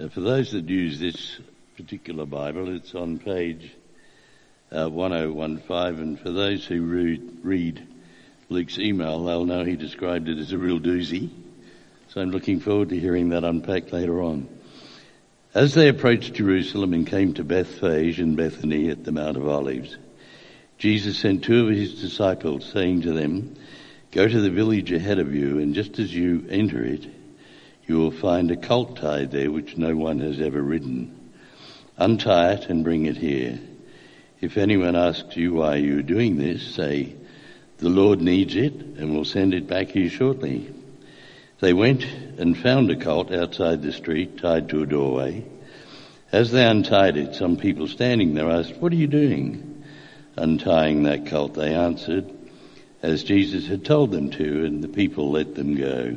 Uh, for those that use this particular Bible, it's on page uh, 1015, and for those who read, read Luke's email, they'll know he described it as a real doozy. So I'm looking forward to hearing that unpacked later on. As they approached Jerusalem and came to Bethphage and Bethany at the Mount of Olives, Jesus sent two of his disciples saying to them, Go to the village ahead of you and just as you enter it, you will find a colt tied there which no one has ever ridden. Untie it and bring it here. If anyone asks you why you are doing this, say, the Lord needs it and will send it back here shortly. They went and found a colt outside the street tied to a doorway. As they untied it, some people standing there asked, what are you doing? Untying that colt, they answered, as Jesus had told them to, and the people let them go.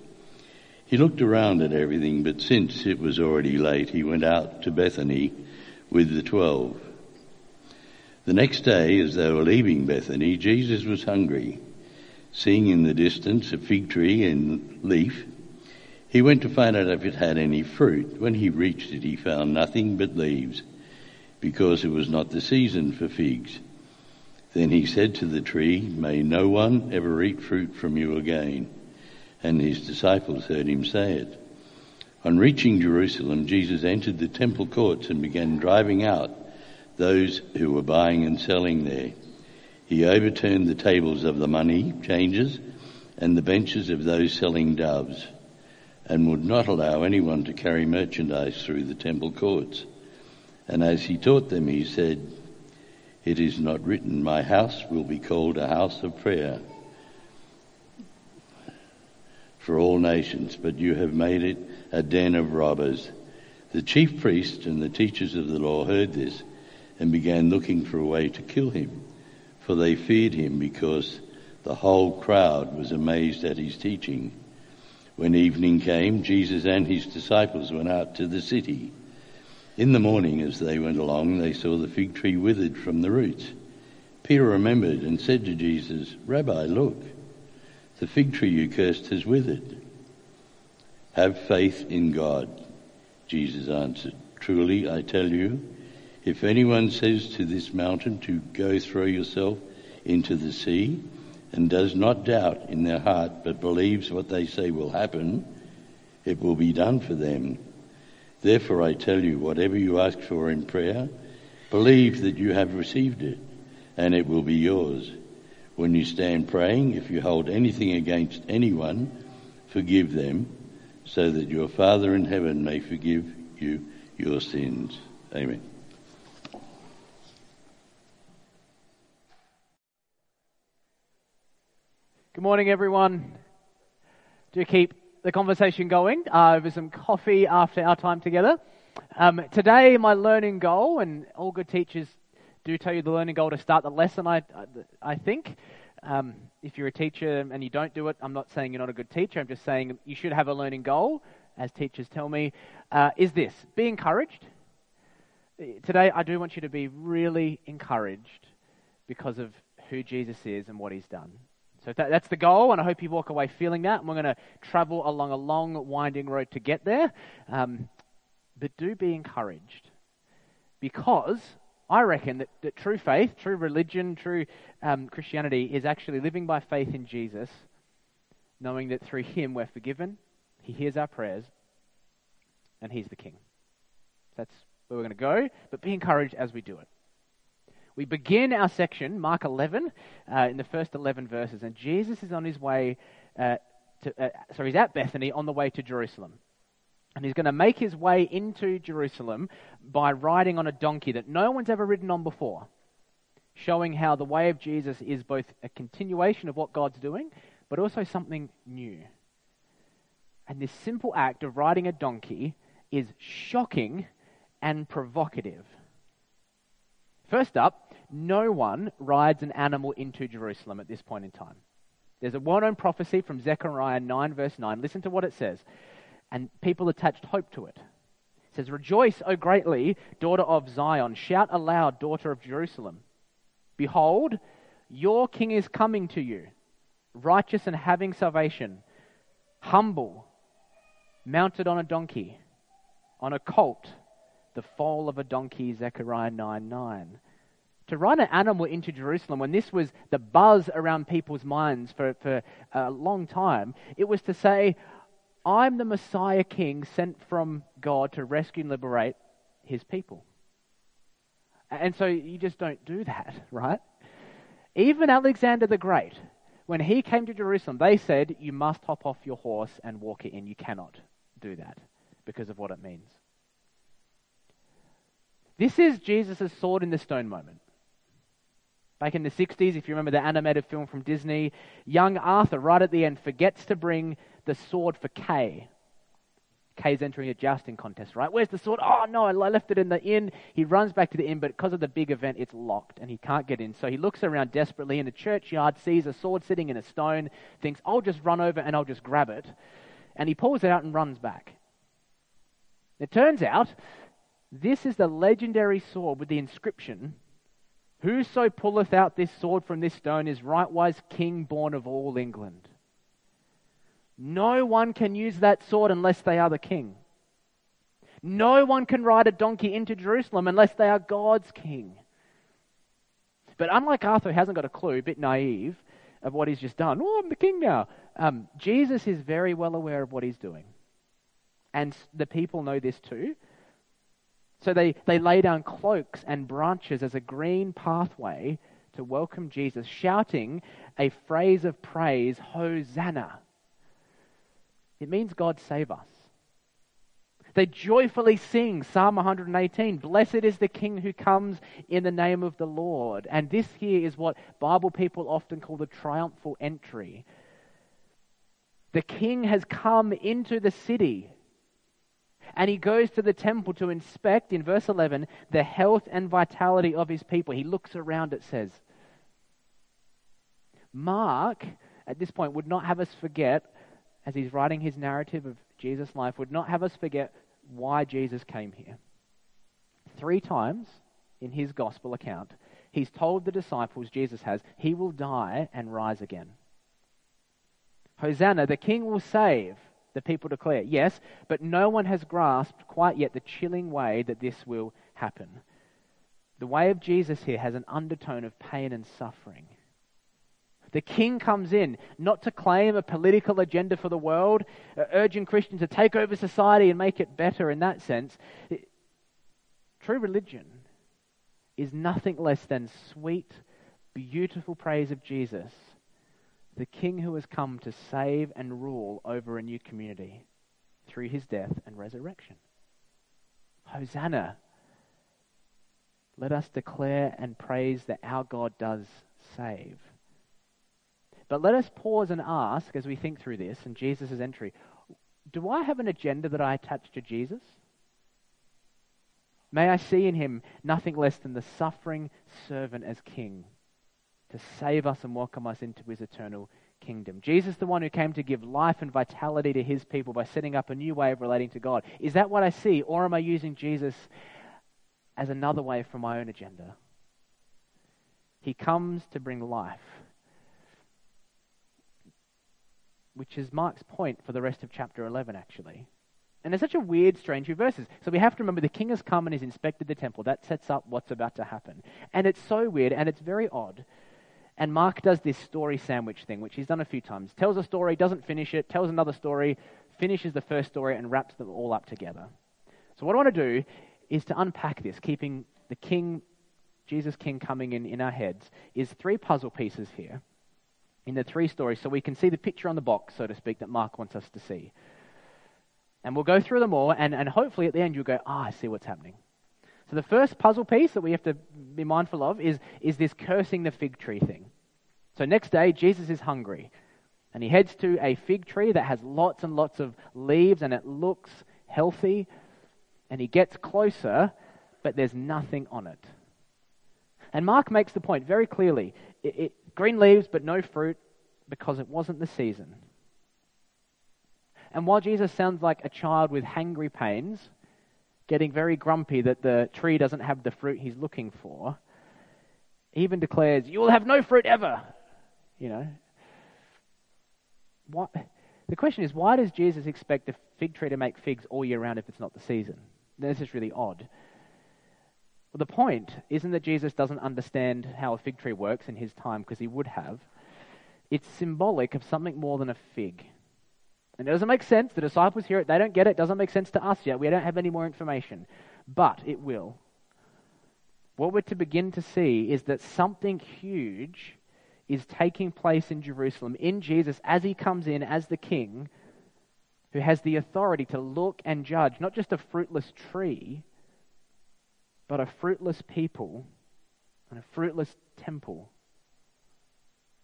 He looked around at everything, but since it was already late, he went out to Bethany with the twelve. The next day, as they were leaving Bethany, Jesus was hungry. Seeing in the distance a fig tree in leaf, he went to find out if it had any fruit. When he reached it, he found nothing but leaves, because it was not the season for figs. Then he said to the tree, May no one ever eat fruit from you again and his disciples heard him say it. On reaching Jerusalem, Jesus entered the temple courts and began driving out those who were buying and selling there. He overturned the tables of the money changers and the benches of those selling doves and would not allow anyone to carry merchandise through the temple courts. And as he taught them, he said, It is not written, My house will be called a house of prayer for all nations, but you have made it a den of robbers. The chief priests and the teachers of the law heard this and began looking for a way to kill him, for they feared him because the whole crowd was amazed at his teaching. When evening came, Jesus and his disciples went out to the city. In the morning, as they went along, they saw the fig tree withered from the roots. Peter remembered and said to Jesus, Rabbi, look, the fig tree you cursed has withered. Have faith in God. Jesus answered, Truly, I tell you, if anyone says to this mountain to go throw yourself into the sea and does not doubt in their heart but believes what they say will happen, it will be done for them. Therefore I tell you, whatever you ask for in prayer, believe that you have received it and it will be yours. When you stand praying, if you hold anything against anyone, forgive them, so that your Father in heaven may forgive you your sins. Amen. Good morning, everyone. Do keep the conversation going uh, over some coffee after our time together. Um, today, my learning goal, and all good teachers do tell you the learning goal to start the lesson, I, I think. Um, if you're a teacher and you don't do it, I'm not saying you're not a good teacher. I'm just saying you should have a learning goal, as teachers tell me, uh, is this be encouraged. Today, I do want you to be really encouraged because of who Jesus is and what he's done. So that, that's the goal, and I hope you walk away feeling that. And we're going to travel along a long, winding road to get there. Um, but do be encouraged because I reckon that, that true faith, true religion, true um, Christianity is actually living by faith in Jesus, knowing that through Him we're forgiven, He hears our prayers, and He's the King. That's where we're going to go, but be encouraged as we do it. We begin our section, Mark 11, uh, in the first 11 verses, and Jesus is on his way, uh, to, uh, sorry, he's at Bethany on the way to Jerusalem. And he's going to make his way into Jerusalem by riding on a donkey that no one's ever ridden on before, showing how the way of Jesus is both a continuation of what God's doing, but also something new. And this simple act of riding a donkey is shocking and provocative. First up, no one rides an animal into Jerusalem at this point in time. There's a well known prophecy from Zechariah 9, verse 9. Listen to what it says. And people attached hope to it. It says, Rejoice, O greatly, daughter of Zion. Shout aloud, daughter of Jerusalem. Behold, your king is coming to you, righteous and having salvation, humble, mounted on a donkey, on a colt, the foal of a donkey, Zechariah 9 9 to ride an animal into Jerusalem, when this was the buzz around people's minds for, for a long time, it was to say, I'm the Messiah King sent from God to rescue and liberate his people. And so you just don't do that, right? Even Alexander the Great, when he came to Jerusalem, they said, You must hop off your horse and walk it in. You cannot do that because of what it means. This is Jesus' sword in the stone moment. Back in the 60s, if you remember the animated film from Disney, young Arthur, right at the end, forgets to bring the sword for Kay. Kay's entering a jousting contest, right? Where's the sword? Oh, no, I left it in the inn. He runs back to the inn, but because of the big event, it's locked and he can't get in. So he looks around desperately in the churchyard, sees a sword sitting in a stone, thinks, I'll just run over and I'll just grab it. And he pulls it out and runs back. It turns out this is the legendary sword with the inscription Whoso pulleth out this sword from this stone is rightwise king born of all England. No one can use that sword unless they are the king. No one can ride a donkey into Jerusalem unless they are God's king. But unlike Arthur, who hasn't got a clue, a bit naive of what he's just done, oh, I'm the king now. Um, Jesus is very well aware of what he's doing. And the people know this too. So they, they lay down cloaks and branches as a green pathway to welcome Jesus, shouting a phrase of praise, Hosanna. It means God save us. They joyfully sing Psalm 118 Blessed is the King who comes in the name of the Lord. And this here is what Bible people often call the triumphal entry. The King has come into the city and he goes to the temple to inspect, in verse 11, the health and vitality of his people. He looks around, it says. Mark, at this point, would not have us forget, as he's writing his narrative of Jesus' life, would not have us forget why Jesus came here. Three times in his gospel account, he's told the disciples, Jesus has, he will die and rise again. Hosanna, the king will save the people declare. Yes, but no one has grasped quite yet the chilling way that this will happen. The way of Jesus here has an undertone of pain and suffering. The king comes in not to claim a political agenda for the world, uh, urging Christians to take over society and make it better in that sense. True religion is nothing less than sweet, beautiful praise of Jesus the King who has come to save and rule over a new community through his death and resurrection. Hosanna! Let us declare and praise that our God does save. But let us pause and ask as we think through this and Jesus' entry do I have an agenda that I attach to Jesus? May I see in him nothing less than the suffering servant as king to save us and welcome us into his eternal kingdom. Jesus, the one who came to give life and vitality to his people by setting up a new way of relating to God. Is that what I see, or am I using Jesus as another way for my own agenda? He comes to bring life, which is Mark's point for the rest of chapter 11, actually. And there's such a weird, strange few verses. So we have to remember the king has come and has inspected the temple. That sets up what's about to happen. And it's so weird and it's very odd and Mark does this story sandwich thing, which he's done a few times. Tells a story, doesn't finish it, tells another story, finishes the first story, and wraps them all up together. So, what I want to do is to unpack this, keeping the King, Jesus King, coming in in our heads, is three puzzle pieces here in the three stories so we can see the picture on the box, so to speak, that Mark wants us to see. And we'll go through them all, and, and hopefully at the end you'll go, ah, I see what's happening. So the first puzzle piece that we have to be mindful of is, is this cursing the fig tree thing. So next day, Jesus is hungry. And he heads to a fig tree that has lots and lots of leaves and it looks healthy. And he gets closer, but there's nothing on it. And Mark makes the point very clearly it, it, green leaves, but no fruit because it wasn't the season. And while Jesus sounds like a child with hangry pains, getting very grumpy that the tree doesn't have the fruit he's looking for, he even declares, You will have no fruit ever. You know. The question is, why does Jesus expect a fig tree to make figs all year round if it's not the season? This is really odd. Well, the point isn't that Jesus doesn't understand how a fig tree works in his time, because he would have. It's symbolic of something more than a fig. And it doesn't make sense. The disciples hear it, they don't get it. It doesn't make sense to us yet. We don't have any more information. But it will. What we're to begin to see is that something huge is taking place in Jerusalem, in Jesus, as he comes in as the king who has the authority to look and judge not just a fruitless tree but a fruitless people and a fruitless temple,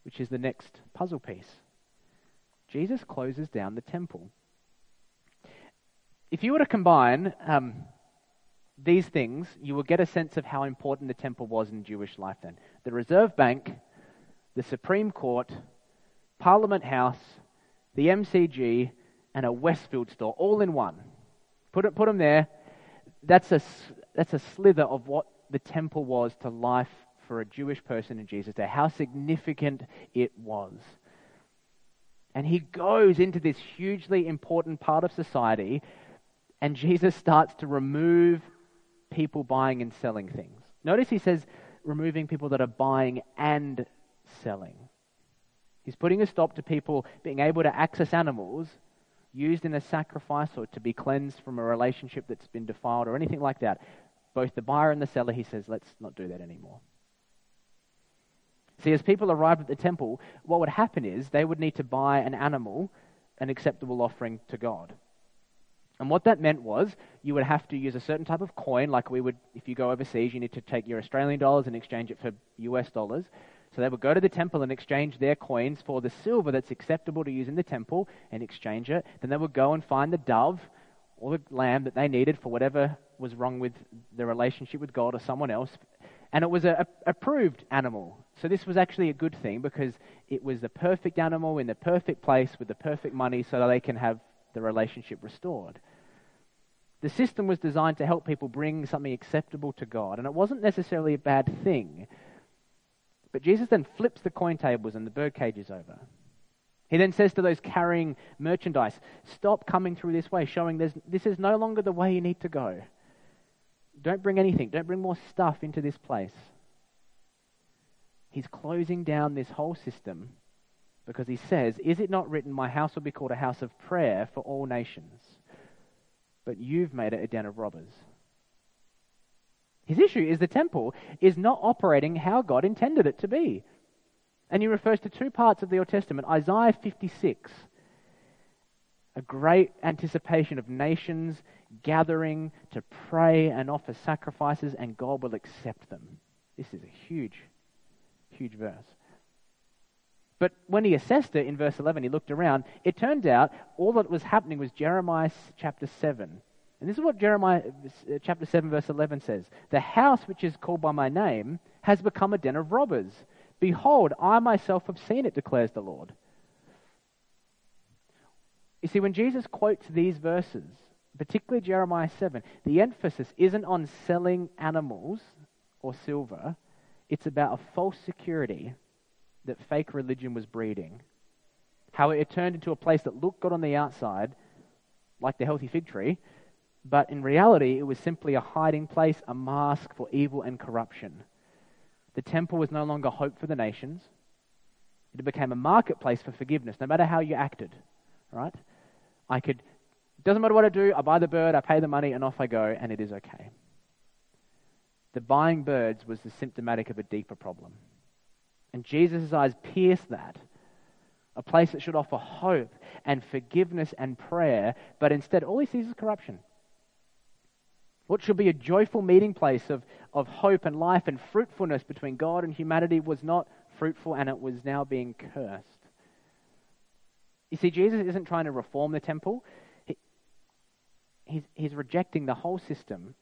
which is the next puzzle piece. Jesus closes down the temple. If you were to combine um, these things, you will get a sense of how important the temple was in Jewish life then. The Reserve Bank, the Supreme Court, Parliament House, the MCG, and a Westfield store all in one. Put, it, put them there. That's a, that's a slither of what the temple was to life for a Jewish person in Jesus' day, how significant it was. And he goes into this hugely important part of society, and Jesus starts to remove people buying and selling things. Notice he says removing people that are buying and selling. He's putting a stop to people being able to access animals used in a sacrifice or to be cleansed from a relationship that's been defiled or anything like that both the buyer and the seller, he says, let's not do that anymore. See, as people arrived at the temple, what would happen is they would need to buy an animal, an acceptable offering to God. And what that meant was you would have to use a certain type of coin, like we would, if you go overseas, you need to take your Australian dollars and exchange it for US dollars. So they would go to the temple and exchange their coins for the silver that's acceptable to use in the temple and exchange it. Then they would go and find the dove or the lamb that they needed for whatever was wrong with their relationship with God or someone else. And it was a, a approved animal. So this was actually a good thing because it was the perfect animal in the perfect place with the perfect money so that they can have the relationship restored. The system was designed to help people bring something acceptable to God, and it wasn't necessarily a bad thing. But Jesus then flips the coin tables and the bird cages over. He then says to those carrying merchandise, Stop coming through this way, showing this is no longer the way you need to go. Don't bring anything, don't bring more stuff into this place. He's closing down this whole system because he says, Is it not written, My house will be called a house of prayer for all nations? But you've made it a den of robbers. His issue is the temple is not operating how God intended it to be. And he refers to two parts of the Old Testament Isaiah 56, a great anticipation of nations gathering to pray and offer sacrifices, and God will accept them. This is a huge, huge verse. But when he assessed it in verse 11, he looked around. It turned out all that was happening was Jeremiah chapter 7. And this is what Jeremiah uh, chapter 7, verse 11 says The house which is called by my name has become a den of robbers. Behold, I myself have seen it, declares the Lord. You see, when Jesus quotes these verses, particularly Jeremiah 7, the emphasis isn't on selling animals or silver, it's about a false security that fake religion was breeding. How it turned into a place that looked good on the outside, like the healthy fig tree, but in reality, it was simply a hiding place, a mask for evil and corruption. The temple was no longer hope for the nations. It became a marketplace for forgiveness, no matter how you acted. Right? I could it doesn't matter what I do, I buy the bird, I pay the money, and off I go, and it is okay. The buying birds was the symptomatic of a deeper problem. And Jesus' eyes pierce that. A place that should offer hope and forgiveness and prayer, but instead all he sees is corruption. What should be a joyful meeting place of, of hope and life and fruitfulness between God and humanity was not fruitful and it was now being cursed. You see, Jesus isn't trying to reform the temple, he's, he's rejecting the whole system.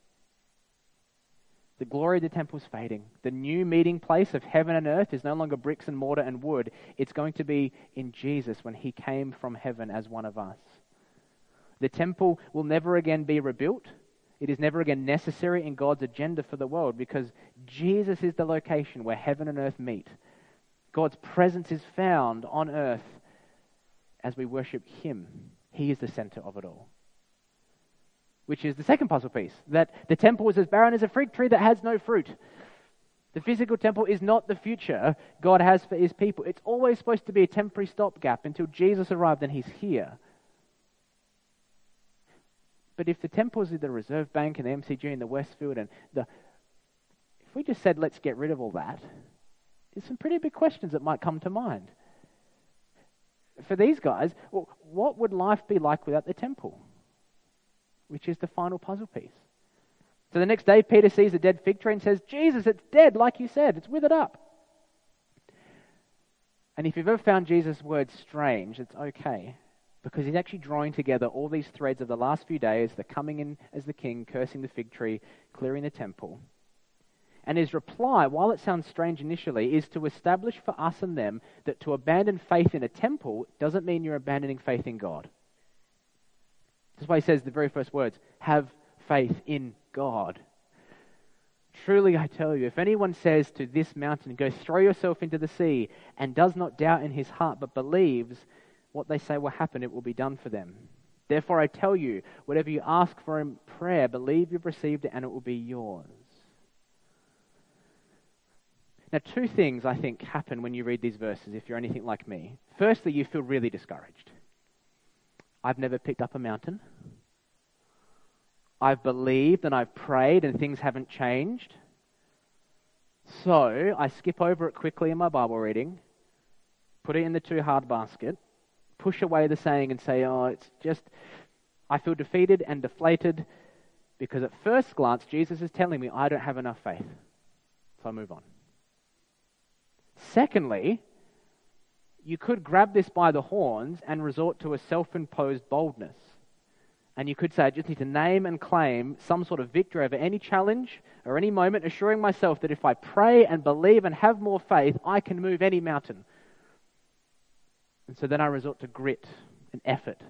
The glory of the temple is fading. The new meeting place of heaven and earth is no longer bricks and mortar and wood. It's going to be in Jesus when he came from heaven as one of us. The temple will never again be rebuilt. It is never again necessary in God's agenda for the world because Jesus is the location where heaven and earth meet. God's presence is found on earth as we worship Him. He is the center of it all. Which is the second puzzle piece that the temple is as barren as a fig tree that has no fruit. The physical temple is not the future God has for His people. It's always supposed to be a temporary stopgap until Jesus arrived and He's here. But if the temples are the Reserve Bank and the MCG and the Westfield and the. If we just said, let's get rid of all that, there's some pretty big questions that might come to mind. For these guys, well, what would life be like without the temple? Which is the final puzzle piece. So the next day, Peter sees a dead fig tree and says, Jesus, it's dead, like you said, it's withered up. And if you've ever found Jesus' words strange, it's okay because he's actually drawing together all these threads of the last few days the coming in as the king, cursing the fig tree, clearing the temple. And his reply, while it sounds strange initially, is to establish for us and them that to abandon faith in a temple doesn't mean you're abandoning faith in God. That's why he says the very first words have faith in God. Truly, I tell you, if anyone says to this mountain, Go throw yourself into the sea, and does not doubt in his heart, but believes what they say will happen, it will be done for them. Therefore, I tell you, whatever you ask for in prayer, believe you've received it and it will be yours. Now, two things I think happen when you read these verses if you're anything like me. Firstly, you feel really discouraged. I've never picked up a mountain. I've believed and I've prayed and things haven't changed. So I skip over it quickly in my Bible reading, put it in the too hard basket, push away the saying and say, oh, it's just, I feel defeated and deflated because at first glance, Jesus is telling me I don't have enough faith. So I move on. Secondly, you could grab this by the horns and resort to a self imposed boldness. And you could say, I just need to name and claim some sort of victory over any challenge or any moment, assuring myself that if I pray and believe and have more faith, I can move any mountain. And so then I resort to grit and effort,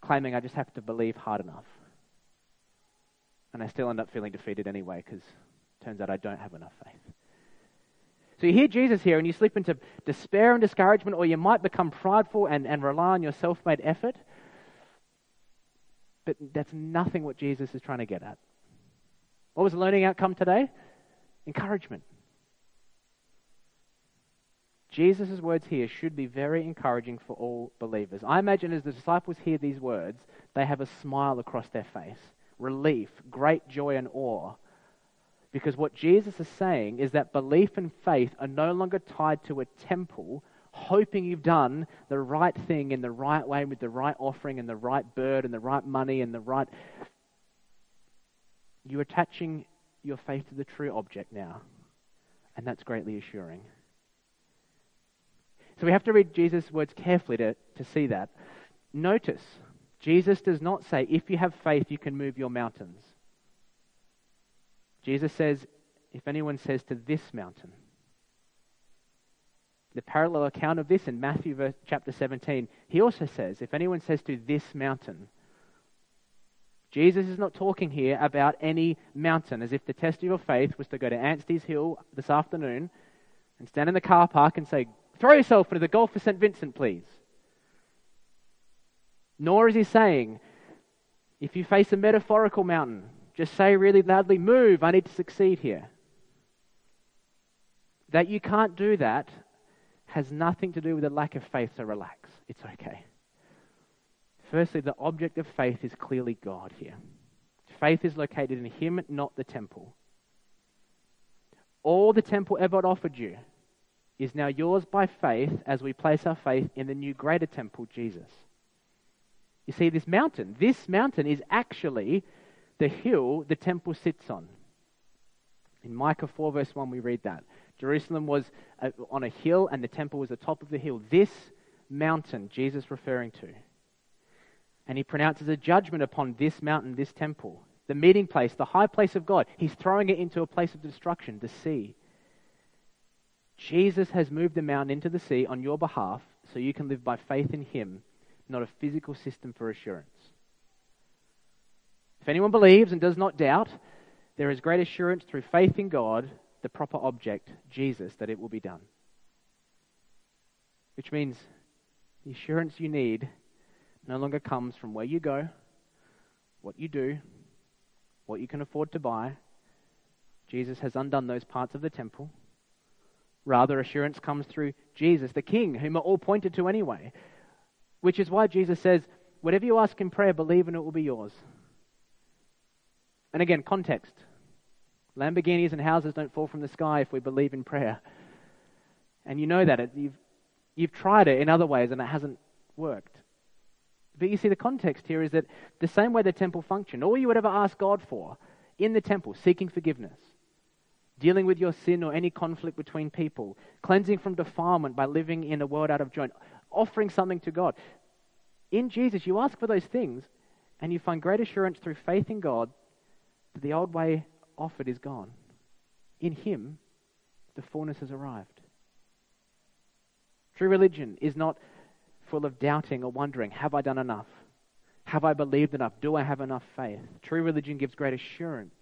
claiming I just have to believe hard enough. And I still end up feeling defeated anyway because turns out I don't have enough faith. So you hear Jesus here and you slip into despair and discouragement, or you might become prideful and, and rely on your self made effort. But that's nothing what Jesus is trying to get at. What was the learning outcome today? Encouragement. Jesus' words here should be very encouraging for all believers. I imagine as the disciples hear these words, they have a smile across their face relief, great joy, and awe. Because what Jesus is saying is that belief and faith are no longer tied to a temple, hoping you've done the right thing in the right way with the right offering and the right bird and the right money and the right. You're attaching your faith to the true object now. And that's greatly assuring. So we have to read Jesus' words carefully to, to see that. Notice, Jesus does not say, if you have faith, you can move your mountains. Jesus says, if anyone says to this mountain, the parallel account of this in Matthew verse, chapter 17, he also says, if anyone says to this mountain, Jesus is not talking here about any mountain, as if the test of your faith was to go to Anstey's Hill this afternoon and stand in the car park and say, Throw yourself into the Gulf of St. Vincent, please. Nor is he saying, if you face a metaphorical mountain, just say really loudly, Move, I need to succeed here. That you can't do that has nothing to do with a lack of faith, so relax. It's okay. Firstly, the object of faith is clearly God here. Faith is located in Him, not the temple. All the temple ever offered you is now yours by faith as we place our faith in the new greater temple, Jesus. You see, this mountain, this mountain is actually the hill the temple sits on. In Micah 4, verse 1, we read that. Jerusalem was uh, on a hill and the temple was the top of the hill. This mountain, Jesus referring to. And he pronounces a judgment upon this mountain, this temple, the meeting place, the high place of God. He's throwing it into a place of destruction, the sea. Jesus has moved the mountain into the sea on your behalf so you can live by faith in him, not a physical system for assurance. If anyone believes and does not doubt, there is great assurance through faith in God, the proper object, Jesus, that it will be done. Which means the assurance you need no longer comes from where you go, what you do, what you can afford to buy. Jesus has undone those parts of the temple. Rather, assurance comes through Jesus, the King, whom are all pointed to anyway. Which is why Jesus says, Whatever you ask in prayer, believe and it will be yours. And again, context. Lamborghinis and houses don't fall from the sky if we believe in prayer. And you know that. You've, You've tried it in other ways and it hasn't worked. But you see, the context here is that the same way the temple functioned, all you would ever ask God for in the temple, seeking forgiveness, dealing with your sin or any conflict between people, cleansing from defilement by living in a world out of joint, offering something to God. In Jesus, you ask for those things and you find great assurance through faith in God that the old way offered is gone. In Him, the fullness has arrived. True religion is not full of doubting or wondering, have I done enough? Have I believed enough? Do I have enough faith? True religion gives great assurance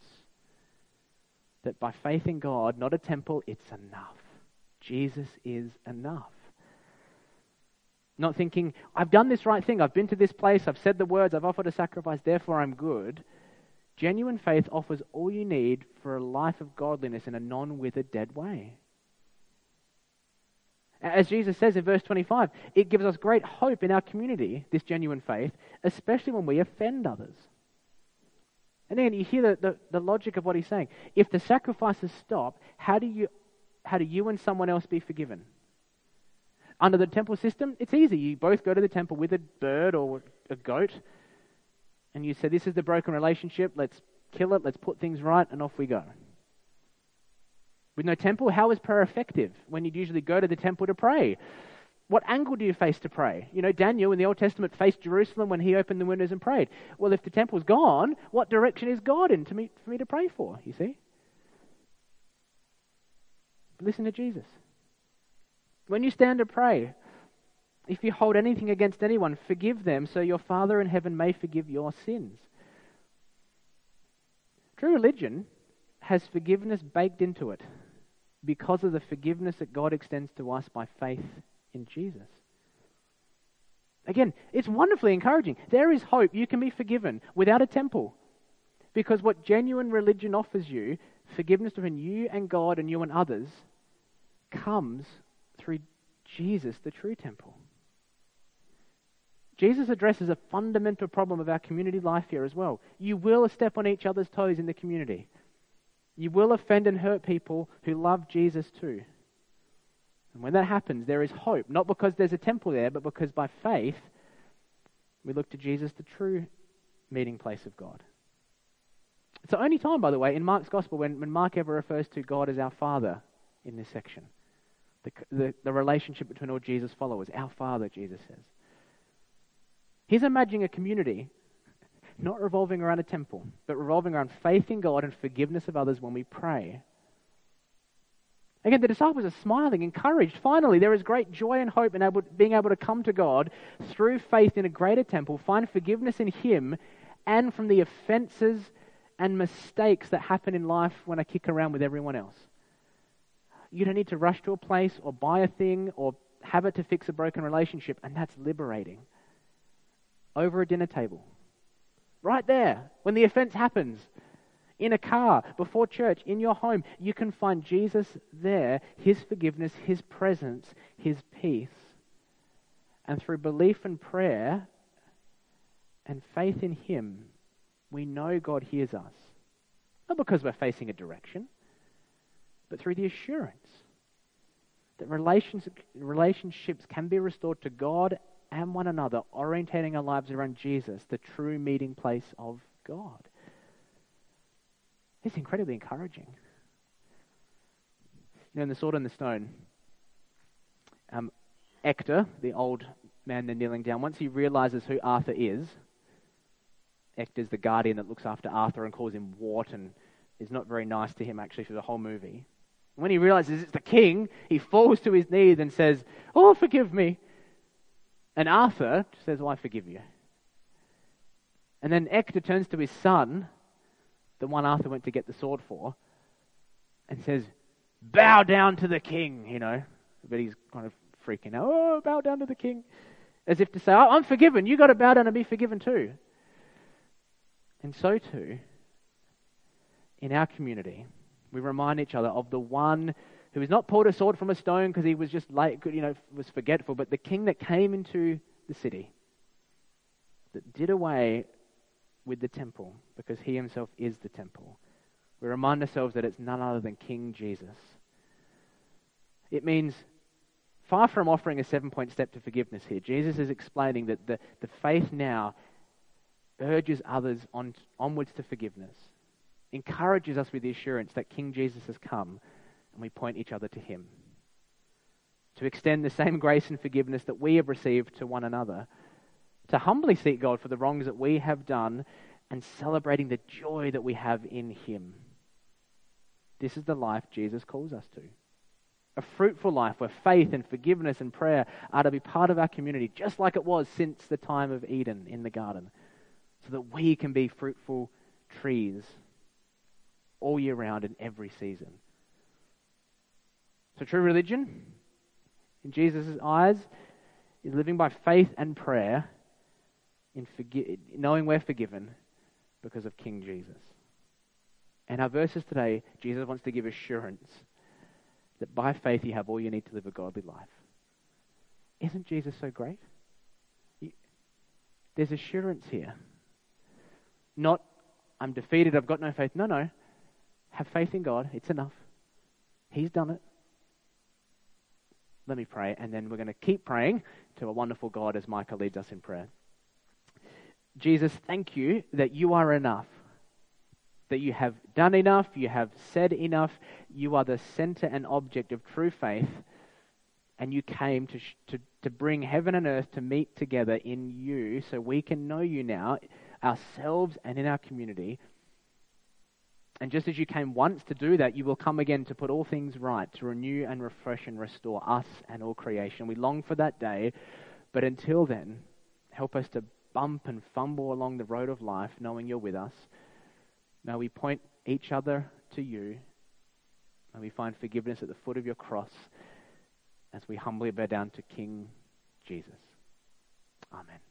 that by faith in God, not a temple, it's enough. Jesus is enough. Not thinking, I've done this right thing, I've been to this place, I've said the words, I've offered a sacrifice, therefore I'm good. Genuine faith offers all you need for a life of godliness in a non withered, dead way. As Jesus says in verse 25, it gives us great hope in our community, this genuine faith, especially when we offend others. And then you hear the, the, the, logic of what he's saying. If the sacrifices stop, how do, you, how do you and someone else be forgiven? Under the temple system, it's easy. You both go to the temple with a bird or a goat, and you say, This is the broken relationship, let's kill it, let's put things right, and off we go. With no temple, how is prayer effective when you'd usually go to the temple to pray? What angle do you face to pray? You know, Daniel in the Old Testament faced Jerusalem when he opened the windows and prayed. Well, if the temple's gone, what direction is God in to me, for me to pray for? You see? Listen to Jesus. When you stand to pray, if you hold anything against anyone, forgive them so your Father in heaven may forgive your sins. True religion has forgiveness baked into it because of the forgiveness that God extends to us by faith in Jesus. Again, it's wonderfully encouraging. There is hope. You can be forgiven without a temple. Because what genuine religion offers you, forgiveness between you and God and you and others, comes through Jesus, the true temple. Jesus addresses a fundamental problem of our community life here as well. You will step on each other's toes in the community. You will offend and hurt people who love Jesus too. And when that happens, there is hope, not because there's a temple there, but because by faith we look to Jesus, the true meeting place of God. It's the only time, by the way, in Mark's gospel when, when Mark ever refers to God as our Father in this section. The, the, the relationship between all Jesus' followers. Our Father, Jesus says. He's imagining a community not revolving around a temple, but revolving around faith in God and forgiveness of others when we pray. Again, the disciples are smiling, encouraged. Finally, there is great joy and hope in able, being able to come to God through faith in a greater temple, find forgiveness in Him, and from the offenses and mistakes that happen in life when I kick around with everyone else. You don't need to rush to a place or buy a thing or have it to fix a broken relationship, and that's liberating. Over a dinner table, Right there, when the offense happens. In a car, before church, in your home, you can find Jesus there, His forgiveness, His presence, His peace. And through belief and prayer and faith in Him, we know God hears us. Not because we're facing a direction, but through the assurance that relationships can be restored to God and one another, orientating our lives around Jesus, the true meeting place of God. It's incredibly encouraging. You know, in The Sword in the Stone, um, Ector, the old man they're kneeling down, once he realizes who Arthur is, Ector's the guardian that looks after Arthur and calls him Wart and is not very nice to him actually for the whole movie. When he realizes it's the king, he falls to his knees and says, Oh, forgive me. And Arthur says, Oh, I forgive you. And then Ector turns to his son, the one Arthur went to get the sword for, and says, Bow down to the king, you know. But he's kind of freaking out. Oh, bow down to the king. As if to say, oh, I'm forgiven. You've got to bow down and be forgiven too. And so too, in our community, we remind each other of the one who has not pulled a sword from a stone because he was just late, you know, was forgetful, but the king that came into the city, that did away with the temple because he himself is the temple. We remind ourselves that it's none other than King Jesus. It means far from offering a seven point step to forgiveness here, Jesus is explaining that the, the faith now urges others on, onwards to forgiveness, encourages us with the assurance that King Jesus has come and we point each other to him. To extend the same grace and forgiveness that we have received to one another, to humbly seek God for the wrongs that we have done and celebrating the joy that we have in him. This is the life Jesus calls us to. A fruitful life where faith and forgiveness and prayer are to be part of our community, just like it was since the time of Eden in the garden, so that we can be fruitful trees all year round in every season. So, true religion, in Jesus' eyes, is living by faith and prayer, in forgi- knowing we're forgiven because of King Jesus. And our verses today, Jesus wants to give assurance that by faith you have all you need to live a godly life. Isn't Jesus so great? there's assurance here. Not, I'm defeated, I've got no faith. No, no. Have faith in God. It's enough. He's done it. Let me pray, and then we're going to keep praying to a wonderful God as Micah leads us in prayer. Jesus, thank you that you are enough that you have done enough, you have said enough, you are the center and object of true faith, and you came to, to, to bring heaven and earth to meet together in you so we can know you now, ourselves and in our community. And just as you came once to do that, you will come again to put all things right, to renew and refresh and restore us and all creation. We long for that day, but until then, help us to bump and fumble along the road of life, knowing you're with us May we point each other to you. May we find forgiveness at the foot of your cross as we humbly bow down to King Jesus. Amen.